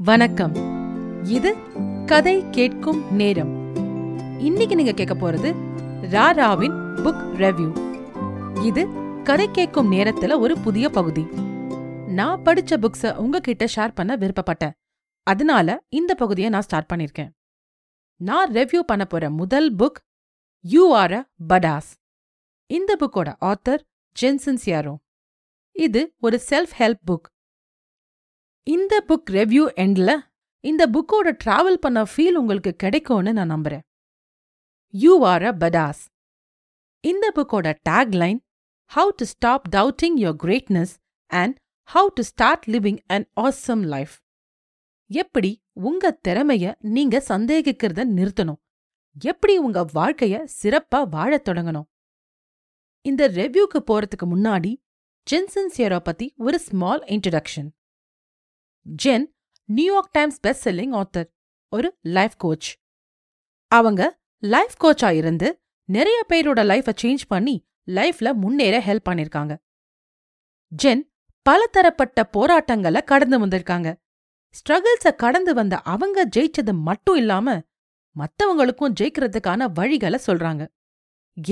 வணக்கம். இது கதை கேட்கும் நேரம். இன்னைக்கு நீங்க கேட்க போறது ராராவின் புக் ரெவ்யூ இது கதை கேட்கும் நேரத்துல ஒரு புதிய பகுதி. நான் படிச்ச புக்ஸ உங்ககிட்ட ஷேர் பண்ண விருப்பப்பட்டேன். அதனால இந்த பகுதியை நான் ஸ்டார்ட் பண்ணிருக்கேன் நான் ரெவ்யூ பண்ண போற முதல் book you are a badass இந்த புக்கோட ஆத்தர் ஜென்சன்ஸ் யாரோ இது ஒரு செல்ஃப் ஹெல்ப் புக் இந்த புக் ரெவ்யூ எண்ட்ல இந்த புக்கோட டிராவல் பண்ண ஃபீல் உங்களுக்கு கிடைக்கும்னு நான் நம்புறேன். யூ ஆர் அ படாஸ் இந்த புக்கோட tagline how to stop doubting your greatness and how to start living an awesome life எப்படி உங்க திறமைய நீங்க சந்தேகிக்கிறத நிறுத்தணும்? எப்படி உங்க வாழ்க்கைய சிறப்பா வாழத் தொடங்கணும்? இந்த ரெவ்யூக்கு போறதுக்கு முன்னாடி ஜென்சன் சியரோ பத்தி ஒரு small introduction Jen New York Times best selling author ஒரு லைஃப் கோச் அவங்க லைஃப் கோச்சா இருந்து நிறைய பேரோட லைஃபை சேஞ்ச் பண்ணி லைஃப்ல முன்னேற ஹெல்ப் பண்ணிருக்காங்க. ஜென் பலதரப்பட்ட போராட்டங்களை கடந்து வந்திருக்காங்க. ஸ்ட்ரகிள்ஸ கடந்து வந்த அவங்க ஜெயிச்சது மட்டும் இல்லாம மத்தவங்களுக்கும் ஜெயிக்கிறதுக்கான வழிகளை சொல்றாங்க.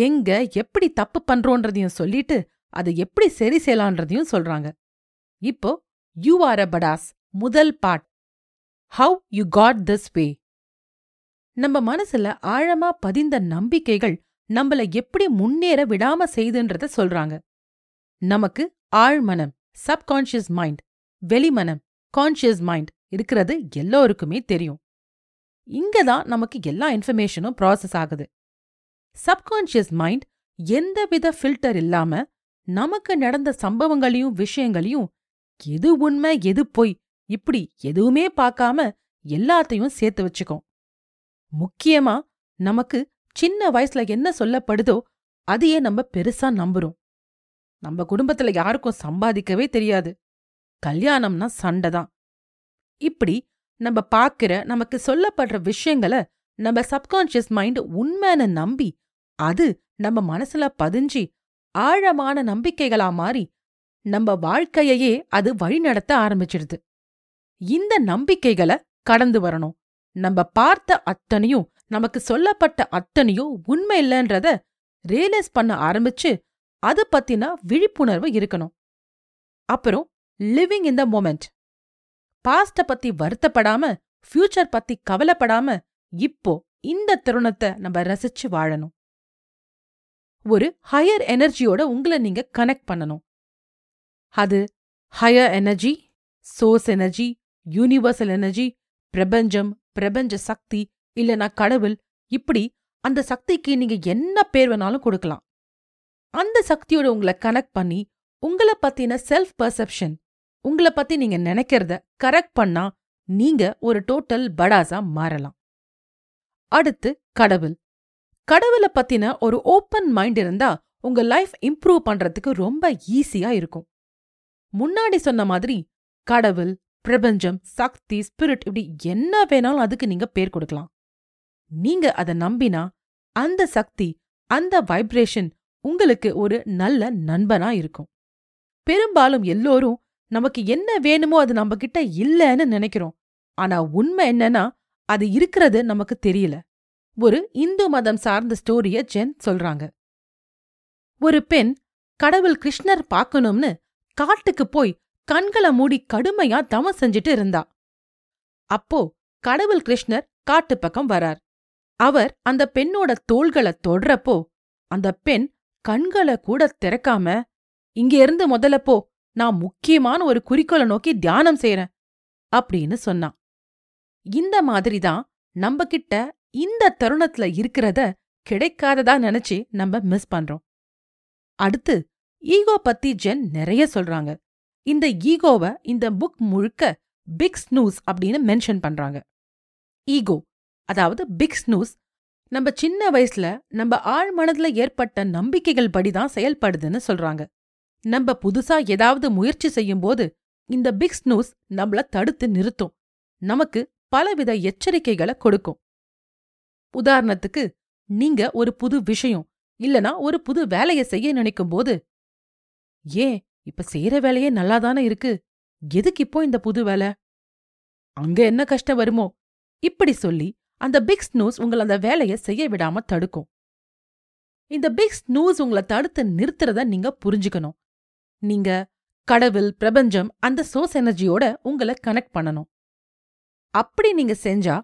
எங்க எப்படி தப்பு பண்றோன்றதையும் சொல்லிட்டு அதை எப்படி சரி செய்யலான்றதையும் சொல்றாங்க. இப்போ யூ ஆர் அ படாஸ் முதல் part. How you got this way நம்ம மனசுல ஆழமா பதிந்த நம்பிக்கைகள் நம்மள எப்படி முன்னேற விடாம செய்துன்றத சொல்றாங்க. நமக்கு ஆழ்மனம் சப்கான்ஷியஸ் மைண்ட் வெளிமனம் கான்ஷியஸ் மைண்ட் இருக்கிறது எல்லோருக்குமே தெரியும். இங்கதான் நமக்கு எல்லா இன்ஃபர்மேஷனும் ப்ராசஸ் ஆகுது. சப்கான்ஷியஸ் மைண்ட் எந்தவித ஃபில்டர் இல்லாம நமக்கு நடந்த சம்பவங்களையும் விஷயங்களையும் எது உண்மை எது பொய் இப்படி எதுவுமே பார்க்காம எல்லாத்தையும் சேர்த்து வச்சுக்கும். முக்கியமா நமக்கு சின்ன வயசுல என்ன சொல்லப்படுதோ அதையே நம்ம பெருசா நம்புறோம். நம்ம குடும்பத்துல யாருக்கும் சம்பாதிக்கவே தெரியாது. கல்யாணம்னா சண்டை தான். இப்படி நம்ம பார்க்கிற நமக்கு சொல்லப்படுற விஷயங்களை நம்ம சப்கான்ஷியஸ் மைண்ட் உண்மைன்னு நம்பி அது நம்ம மனசுல பதிஞ்சு ஆழமான நம்பிக்கைகளா மாறி நம்ம வாழ்க்கையையே அது வழிநடத்த ஆரம்பிச்சிடுது. இந்த நம்பிக்கைகளை கடந்து வரணும். நம்ம பார்த்த அத்தனையும் நமக்கு சொல்லப்பட்ட அத்தனையும் உண்மை இல்லைன்றத ரியலைஸ் பண்ண ஆரம்பிச்சு அது பத்தின விழிப்புணர்வு இருக்கணும். அப்புறம் லிவிங் இன் த மொமெண்ட் பாஸ்ட பத்தி வருத்தப்படாம ஃபியூச்சர் பத்தி கவலைப்படாம இப்போ இந்த தருணத்தை நம்ம ரசிச்சு வாழணும். ஒரு ஹையர் எனர்ஜியோட உங்களை நீங்க கனெக்ட் பண்ணணும். அது higher energy source energy universal energy பிரபஞ்சம் பிரபஞ்ச சக்தி இல்லனா கடவுள் இப்படி அந்த சக்திக்கு நீங்க என்ன பேர் வேணாலும் கொடுக்கலாம். அந்த சக்தியோட உங்களை கனெக்ட் பண்ணி உங்களை பத்தின செல்ஃப் பர்செப்ஷன் உங்களை பத்தி நீங்க நினைக்கிறத கரெக்ட் பண்ணா நீங்க ஒரு டோட்டல் படாஸா மாறலாம். அடுத்து கடவுள். கடவுளை பத்தின ஒரு ஓப்பன் மைண்ட் இருந்தா உங்க லைஃப் இம்ப்ரூவ் பண்றதுக்கு ரொம்ப ஈஸியா இருக்கும். முன்னாடி சொன்ன மாதிரி கடவுள் பிரபஞ்சம் சக்தி ஸ்பிரிட் இப்படி என்ன வேணாலும் அதுக்கு நீங்க பேர் கொடுக்கலாம். நீங்க அதை நம்பினா அந்த சக்தி அந்த வைப்ரேஷன் உங்களுக்கு ஒரு நல்ல நண்பனா இருக்கும். பெரும்பாலும் எல்லோரும் நமக்கு என்ன வேணுமோ அது நம்ம கிட்ட இல்லைன்னு நினைக்கிறோம். ஆனா உண்மை என்னன்னா அது இருக்கிறது நமக்கு தெரியல. ஒரு இந்து மதம் சார்ந்த ஸ்டோரிய ஜென் சொல்றாங்க. ஒரு பெண் கடவுள் கிருஷ்ணர் பார்க்கணும்னு காட்டுக்கு போய் கண்களை மூடி கடுமையா தவம் செஞ்சுட்டு இருந்தா. அப்போ கடவுள் கிருஷ்ணர் காட்டு பக்கம் வரார். அவர் அந்த பெண்ணோட தோள்களை தொடுறப்போ அந்த பெண் கண்களை கூட திறக்காம இங்க இருந்து முதல்ல போ நான் முக்கியமான ஒரு குறிக்கோளை நோக்கி தியானம் செய்யறேன் அப்படின்னு சொன்னான். இந்த மாதிரிதான் நம்ம கிட்ட இந்த தருணத்துல இருக்கிறத கிடைக்காததா நினைச்சு நம்ம மிஸ் பண்றோம். அடுத்து ஈகோ பத்தி ஜென் நிறைய சொல்றாங்க. இந்த ஈகோவை இந்த புக் முழுக்க பிக் ஸ்னூஸ் அப்படின்னு மென்ஷன் பண்றாங்க. ஈகோ அதாவது பிக் ஸ்னூஸ் நம்ம சின்ன வயசுல நம்ம ஆழ் மனதுல ஏற்பட்ட நம்பிக்கைகள் படிதான் செயல்படுதுன்னு சொல்றாங்க. நம்ம புதுசா ஏதாவது முயற்சி செய்யும்போது இந்த பிக் ஸ்னூஸ் நம்மள தடுத்து நிறுத்தும். நமக்கு பலவித எச்சரிக்கைகளை கொடுக்கும். உதாரணத்துக்கு நீங்க ஒரு புது விஷயம் இல்லனா ஒரு புது வேலைய செய்ய நினைக்கும் போது ஏன் இப்ப செய்யற வேலையே நல்லாதானே இருக்கு. எதுக்கு இப்போ இந்த புது வேலை? அங்க என்ன கஷ்டம் வருமோ? இப்படி சொல்லி அந்த பிக் ஸ்னூஸ் உங்களை அந்த வேலையை செய்ய விடாம தடுக்கும். இந்த பிக் ஸ்னூஸ் உங்களை தடுத்து நிறுத்துறத நீங்க புரிஞ்சுக்கணும். நீங்க கடவுள் பிரபஞ்சம் அந்த சோர்ஸ் எனர்ஜியோட உங்களை கனெக்ட் பண்ணணும். அப்படி நீங்க செஞ்சா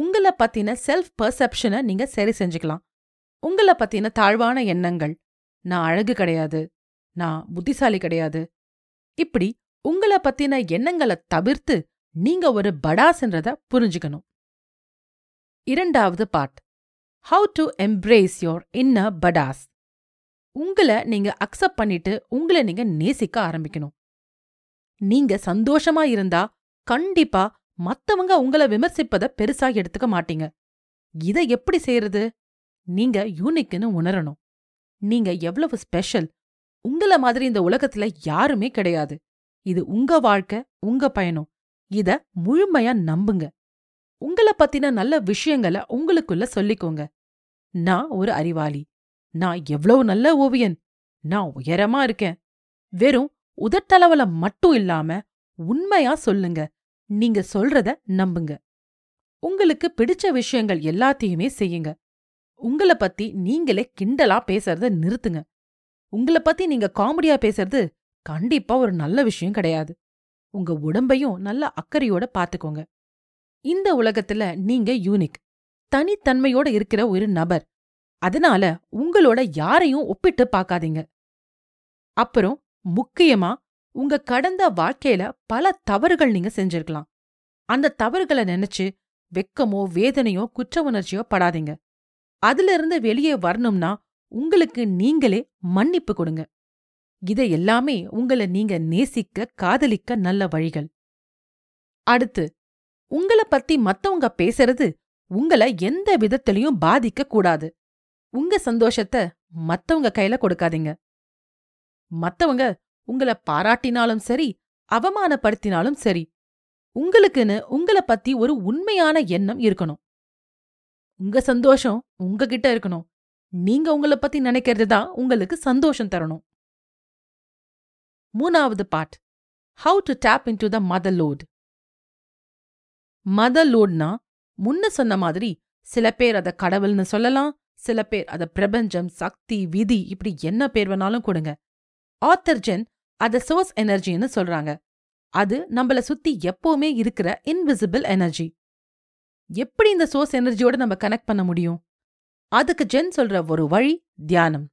உங்கள பத்தின செல்ஃப் பர்செப்ஷனை நீங்க சரி செஞ்சுக்கலாம். உங்கள பத்தின தாழ்வான எண்ணங்கள். நான் அழகு கிடையாது. நான் புத்திசாலி கிடையாது. இப்படி உங்கள பத்தின எண்ணங்களை தவிர்த்து நீங்க ஒரு படாஸ்ன்றத புரிஞ்சுக்கணும். இரண்டாவது part how to embrace your inner badass உங்களை நீங்க அக்செப்ட் பண்ணிட்டு உங்களை நீங்க நேசிக்க ஆரம்பிக்கணும். நீங்க சந்தோஷமா இருந்தா கண்டிப்பா மத்தவங்க உங்கள விமர்சிப்பத பெருசா எடுத்துக்க மாட்டீங்க. இத எப்படி செய்யறது நீங்க யூனிக்னு உணரணும். நீங்க எவ்வளவு ஸ்பெஷல் உங்கள மாதிரி இந்த உலகத்துல யாருமே கிடையாது. இது உங்க வாழ்க்கை உங்க பயணம். இத முழுமையா நம்புங்க. உங்கள பத்தின நல்ல விஷயங்கள உங்களுக்குள்ள சொல்லிக்கோங்க. நான் ஒரு அறிவாளி. நான் எவ்வளவு நல்ல ஓவியன். நான் உயரமா இருக்கேன். வெறும் உதட்டளவுல மட்டும் இல்லாம உண்மையா சொல்லுங்க. நீங்க சொல்றத நம்புங்க. உங்களுக்கு பிடிச்ச விஷயங்கள் எல்லாத்தையுமே செய்யுங்க. உங்கள பத்தி நீங்களே கிண்டலா பேசுறத நிறுத்துங்க. உங்கள பத்தி நீங்க காமெடியா பேசுறது கண்டிப்பா ஒரு நல்ல விஷயம் கிடையாது. உங்க உடம்பையும் நல்ல அக்கறையோட பாத்துக்கோங்க. இந்த உலகத்துல நீங்க யூனிக் தனித்தன்மையோட இருக்கிற ஒரு நபர். அதனால உங்களோட யாரையும் ஒப்பிட்டு பார்க்காதீங்க அப்புறம் முக்கியமா உங்க கடந்த வாழ்க்கையில பல தவறுகள் நீங்க செஞ்சிருக்கலாம். அந்த தவறுகளை நினைச்சு வெக்கமோ வேதனையோ குற்ற உணர்ச்சியோ படாதீங்க. அதிலிருந்து வெளியே வரணும்னா உங்களுக்கு நீங்களே மன்னிப்பு கொடுங்க. இதை எல்லாமே உங்களை நீங்க நேசிக்க காதலிக்க நல்ல வழிகள். அடுத்து உங்கள பத்தி மத்தவங்க பேசுறது உங்கள எந்த விதத்திலையும் பாதிக்க கூடாது. உங்க சந்தோஷத்தை மத்தவங்க கையில கொடுக்காதீங்க. மத்தவங்க உங்கள பாராட்டினாலும் சரி அவமானப்படுத்தினாலும் சரி உங்களுக்குன்னு உங்கள பத்தி ஒரு உண்மையான எண்ணம் இருக்கணும். உங்க சந்தோஷம் உங்ககிட்ட இருக்கணும். நீங்க உங்கள பத்தி நினைக்கிறது தான் உங்களுக்கு சந்தோஷம் தரணும். மூணாவது part how to tap into the mother lode mother லோட்னா முன்ன சொன்ன மாதிரி சில பேர் அத கடவுள்னு சொல்லலாம் சில பேர் அத பிரபஞ்சம் சக்தி விதி இப்படி என்ன பேர் வேணாலும் கொடுங்க. ஆத்தர்ஜென் அத சோர்ஸ் எனர்ஜின்னு சொல்றாங்க. அது நம்மள சுத்தி எப்பவுமே இருக்கிற இன்விசிபிள் எனர்ஜி எப்படி இந்த சோர்ஸ் எனர்ஜியோட நம்ம கனெக்ட் பண்ண முடியும்? அதுக்கு ஜென் சொல்ற ஒரு வழி தியானம்.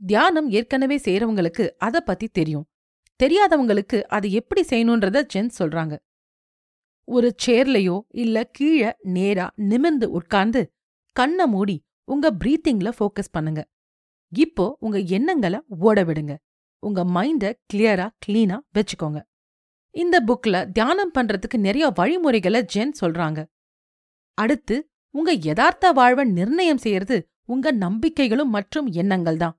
தியானம் ஏற்கனவே செய்யறவங்களுக்கு அத பத்தி தெரியும். தெரியாதவங்களுக்கு அது எப்படி செய்யணுன்றத ஜென் சொல்றாங்க. ஒரு சேர்லயோ இல்ல கீழே நேரா நிமிர்ந்து உட்கார்ந்து கண்ண மூடி உங்க பிரீத்திங்ல ஃபோக்கஸ் பண்ணுங்க. இப்போ உங்க எண்ணங்களை ஓட விடுங்க. உங்க மைண்ட கிளியரா கிளீனா வச்சுக்கோங்க. இந்த புக்ல தியானம் பண்றதுக்கு நிறைய வழிமுறைகளை ஜென் சொல்றாங்க. அடுத்து உங்க யதார்த்த வாழ்வை நிர்ணயம் செய்யறது உங்க நம்பிக்கைகளும் மற்றும் எண்ணங்கள் தான்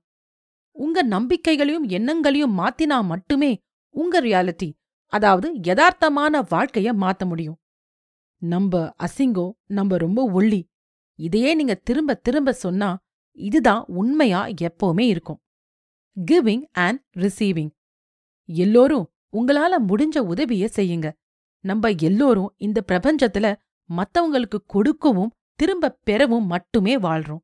உங்க நம்பிக்கைகளையும் எண்ணங்களையும் மாத்தினா மட்டுமே உங்க ரியாலிட்டி அதாவது யதார்த்தமான வாழ்க்கைய மாத்த முடியும். நம்ப அசிங்கம் நம்ப ரொம்ப ஒள்ளி இதையே நீங்க திரும்ப திரும்ப சொன்னா இதுதான் உண்மையா எப்பவுமே இருக்கும். கிவிங் அண்ட் ரிசீவிங் எல்லோரும் உங்களால முடிஞ்ச உதவிய செய்யுங்க. நம்ம எல்லோரும் இந்த பிரபஞ்சத்துல மத்தவங்களுக்கு கொடுக்கவும் திரும்ப பெறவும் மட்டுமே வாழ்றோம்.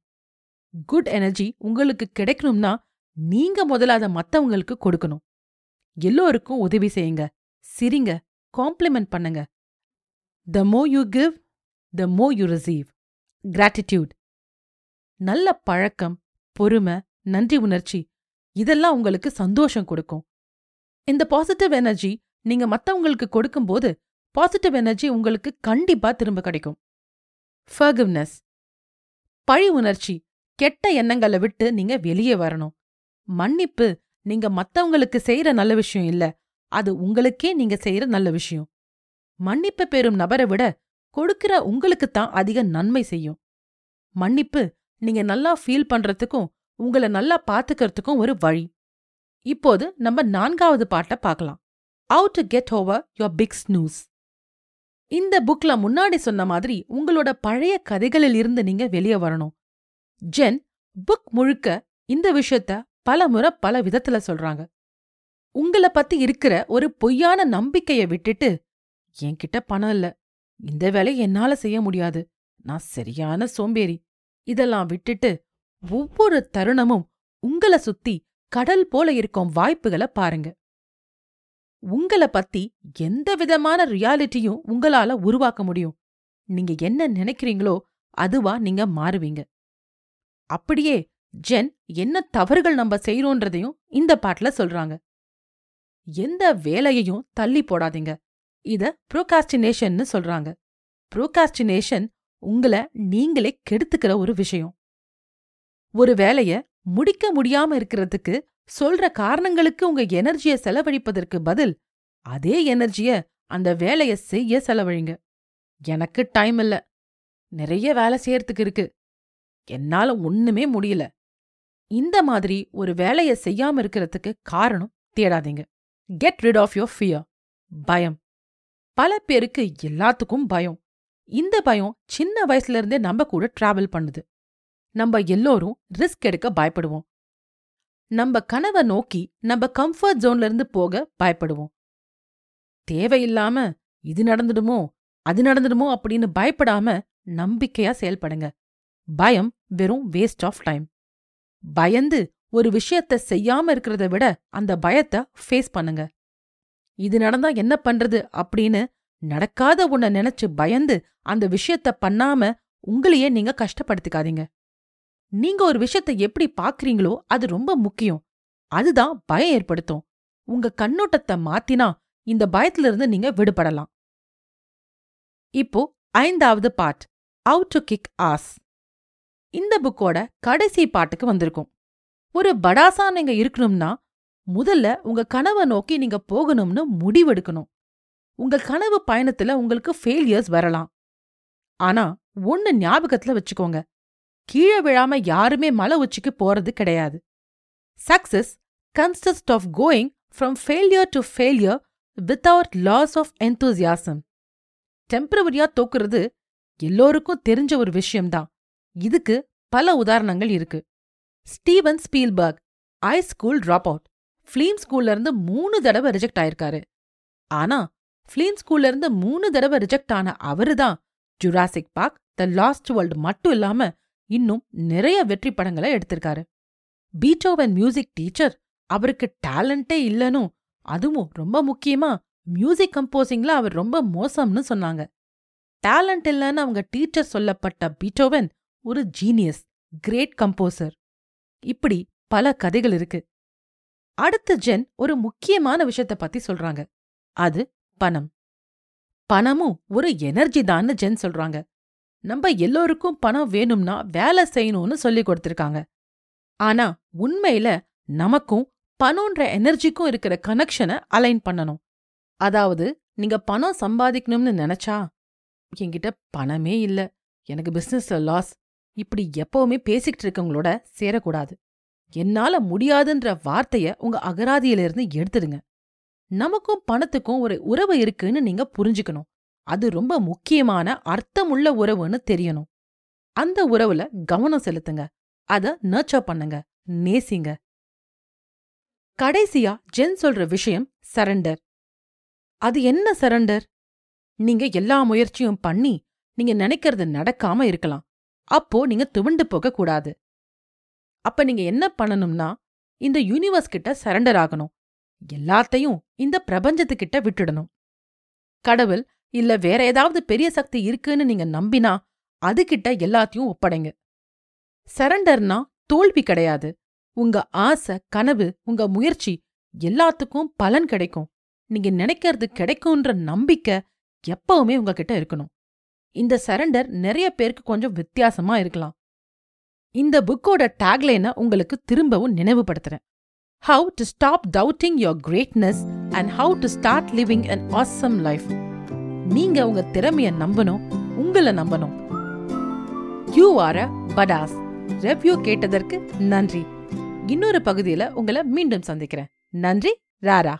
குட் எனர்ஜி உங்களுக்கு கிடைக்கணும்னா நீங்க முதல்ல அதை மத்தவங்களுக்கு கொடுக்கணும். எல்லோருக்கும் உதவி செய்யுங்க. சிரிங்க. காம்ப்ளிமெண்ட் பண்ணுங்க. த மோ யூ கிவ் த மோ யூ ரிசீவ் கிராட்டிடியூட் நல்ல பழக்கம் பொறுமை நன்றி உணர்ச்சி இதெல்லாம் உங்களுக்கு சந்தோஷம் கொடுக்கும். இந்த பாசிட்டிவ் எனர்ஜி நீங்க மத்தவங்களுக்கு கொடுக்கும்போது பாசிட்டிவ் எனர்ஜி உங்களுக்கு கண்டிப்பா திரும்ப கிடைக்கும். ஃபர்கிவ்னஸ் பழி உணர்ச்சி கெட்ட எண்ணங்களை விட்டு நீங்க வெளியே வரணும். மன்னிப்பு நீங்க மத்தவங்களுக்கு செய்யற நல்ல விஷயம் இல்ல. அது உங்களுக்கே நீங்க செய்யற நல்ல விஷயம். மன்னிப்பு பெறும் நபரை விட கொடுக்கிற உங்களுக்குத்தான் அதிக நன்மை செய்யும். மன்னிப்பு நீங்க நல்லா ஃபீல் பண்றதுக்கும் உங்களை நல்லா பாத்துக்கிறதுக்கும் ஒரு வழி. இப்போது நம்ம நான்காவது பாட்டை பார்க்கலாம் how to get over your big snooze இந்த புக்ல முன்னாடி சொன்ன மாதிரி உங்களோட பழைய கதைகளில் இருந்து நீங்க வெளியே வரணும். ஜென் புக் முழுக்க இந்த விஷயத்த பல முறை பல விதத்துல சொல்றாங்க. உங்கள பத்தி இருக்கிற ஒரு பொய்யான நம்பிக்கைய விட்டுட்டு என்கிட்ட பணம் இல்ல. இந்த வேலையை என்னால செய்ய முடியாது. நான் சரியான சோம்பேறி. இதெல்லாம் விட்டுட்டு ஒவ்வொரு தருணமும் உங்கள சுத்தி கடல் போல இருக்கும் வாய்ப்புகளை பாருங்க. உங்கள பத்தி எந்த விதமான ரியாலிட்டியும் உங்களால உருவாக்க முடியும். நீங்க என்ன நினைக்கிறீங்களோ அதுவா நீங்க மாறுவீங்க. அப்படியே ஜென் என்ன தவறுகள் நம்ம செய்யறோன்றதையும் இந்த பாட்டுல சொல்றாங்க. எந்த வேலையையும் தள்ளி போடாதீங்க. இத புரோகாஸ்டினேஷன்னு சொல்றாங்க. ப்ரோகாஸ்டினேஷன் உங்கள நீங்களே கெடுத்துக்கிற ஒரு விஷயம். ஒரு வேலைய முடிக்க முடியாம இருக்கிறதுக்கு சொல்ற காரணங்களுக்கு உங்க எனர்ஜிய செலவழிப்பதற்கு பதில் அதே எனர்ஜிய அந்த வேலைய செய்ய செலவழிங்க. எனக்கு டைம் இல்ல. நிறைய வேலை செய்யறதுக்கு இருக்கு. என்னால ஒண்ணுமே முடியல. இந்த மாதிரி ஒரு வேலைய செய்யாம இருக்கிறதுக்கு காரணம் தேடாதீங்க. Get rid of your fear பயம். பல பேருக்கு எல்லாத்துக்கும் பயம். இந்த பயம் சின்ன வயசுல இருந்தே நம்ம கூட டிராவல் பண்ணுது. நம்ம எல்லோரும் ரிஸ்க் எடுக்க பயப்படுவோம். நம்ம கனவை நோக்கி நம்ம கம்ஃபர்ட் ஜோன்ல இருந்து போக பயப்படுவோம். தேவையில்லாம இது நடந்துடுமோ அது நடந்துடுமோ அப்படின்னு பயப்படாம நம்பிக்கையா செயல்படுங்க. பயம் வெறும் வேஸ்ட் ஆஃப் டைம் பயந்து ஒரு விஷயத்த செய்யாம இருக்கிறத விட அந்த பயத்தை ஃபேஸ் பண்ணுங்க. இது நடந்தா என்ன பண்றது அப்படின்னு நடக்காத உன்னை நினைச்சு பயந்து அந்த விஷயத்த பண்ணாம உங்களையே நீங்க கஷ்டப்படுத்திக்காதீங்க. நீங்க ஒரு விஷயத்த எப்படி பாக்குறீங்களோ அது ரொம்ப முக்கியம். அதுதான் பயம் ஏற்படுத்தும். உங்க கண்ணோட்டத்தை மாத்தினா இந்த பயத்துல இருந்து நீங்க விடுபடலாம். இப்போ ஐந்தாவது part how to kick ass இந்த புக்கோட கடைசி பாட்டுக்கு வந்திருக்கும். ஒரு படாசா நீங்க இருக்கணும்னா முதல்ல உங்க கனவை நோக்கி நீங்க போகணும்னு முடிவெடுக்கணும். உங்க கனவு பயணத்துல உங்களுக்கு ஃபெயிலியர்ஸ் வரலாம். ஆனா ஒன்னு ஞாபகத்துல வச்சுக்கோங்க. கீழே விழாம யாருமே மலை உச்சிக்கு போறது கிடையாது. Success consist of going from failure to failure without loss of enthusiasm டெம்பரவரியா தோக்குறது எல்லோருக்கும் தெரிஞ்ச ஒரு விஷயம்தான். இதுக்கு பல உதாரணங்கள் இருக்கு. Steven Spielberg high school drop out film ஸ்கூல்ல இருந்து மூணு தடவை ரிஜெக்ட் ஆயிருக்காரு. ஆனா ஃபிலிம் ஸ்கூல்ல இருந்து மூணு தடவை ரிஜெக்ட் ஆன அவருதான் Jurassic Park the lost world மட்டும் இல்லாம இன்னும் நிறைய வெற்றி படங்களை எடுத்திருக்காரு. பீட்டோவன் மியூசிக் டீச்சர் அவருக்கு டேலண்டே இல்லனும் அதுவும் ரொம்ப முக்கியமா மியூசிக் கம்போசிங்ல அவர் ரொம்ப மோசம்னு சொன்னாங்க. டேலண்ட் இல்லைன்னு அவங்க டீச்சர் சொல்லப்பட்ட பீட்டோவன் ஒரு ஜீனியஸ் கிரேட் கம்போசர் இப்படி பல கதைகள் இருக்கு. அடுத்த ஜென் ஒரு முக்கியமான விஷயத்த பத்தி சொல்றாங்க. அது பணம். பணமும் ஒரு எனர்ஜி தான்னு ஜென் சொல்றாங்க. நம்ம எல்லோருக்கும் பணம் வேணும்னா வேலை செய்யணும்னு சொல்லி கொடுத்திருக்காங்க. ஆனா உண்மையில நமக்கும் பணம்ன்ற எனர்ஜிக்கும் இருக்கிற கனெக்ஷனை அலைன் பண்ணணும். அதாவது நீங்க பணம் சம்பாதிக்கணும்னு நினைச்சா என்கிட்ட பணமே இல்ல. எனக்கு பிசினஸ்ல லாஸ் இப்படி எப்பவுமே பேசிக்கிட்டு இருக்கவங்களோட சேரக்கூடாது. என்னால முடியாதுன்ற வார்த்தைய உங்க அகராதியிலிருந்து எடுத்துடுங்க. நமக்கும் பணத்துக்கும் ஒரு உறவு இருக்குன்னு நீங்க புரிஞ்சுக்கணும். அது ரொம்ப முக்கியமான அர்த்தமுள்ள உறவுன்னு தெரியணும். அந்த உறவுல கவனம் செலுத்துங்க. அத நர்ச்சர் பண்ணுங்க. நேசிங்க. கடைசியா ஜென் சொல்ற விஷயம் சரண்டர் அது என்ன சரண்டர் நீங்க எல்லா முயற்சியும் பண்ணி நீங்க நினைக்கிறது நடக்காம இருக்கலாம். அப்போ நீங்க துவண்டு போக கூடாது. அப்ப நீங்க என்ன பண்ணணும்னா இந்த யூனிவர்ஸ் கிட்ட சரண்டர் ஆகணும். எல்லாத்தையும் இந்த பிரபஞ்சத்துக்கிட்ட விட்டுடணும். கடவுள் இல்ல வேற ஏதாவது பெரிய சக்தி இருக்குன்னு நீங்க நம்பினா அதுகிட்ட எல்லாத்தையும் ஒப்படைங்க. சரண்டர்னா தோல்வி கிடையாது. உங்க ஆசை கனவு உங்க முயற்சி எல்லாத்துக்கும் பலன் கிடைக்கும். நீங்க நினைக்கிறது கிடைக்கும்ன்ற நம்பிக்கை எப்பவுமே உங்ககிட்ட இருக்கணும். இந்த சரண்டர் நிறைய பேருக்கு கொஞ்சம் வித்தியாசமா இருக்கலாம். இந்த புக்கோட டேக்லைனை உங்களுக்கு திரும்பவும் நினைவுபடுத்துறேன். How to stop doubting your greatness and how to start living an awesome life நீங்க உங்க திறமைய நம்பணும் உங்களை நம்பணும். You are a badass review கேட்டதற்கு நன்றி. இன்னொரு பகுதியில உங்களை மீண்டும் சந்திக்கிறேன். நன்றி ராரா.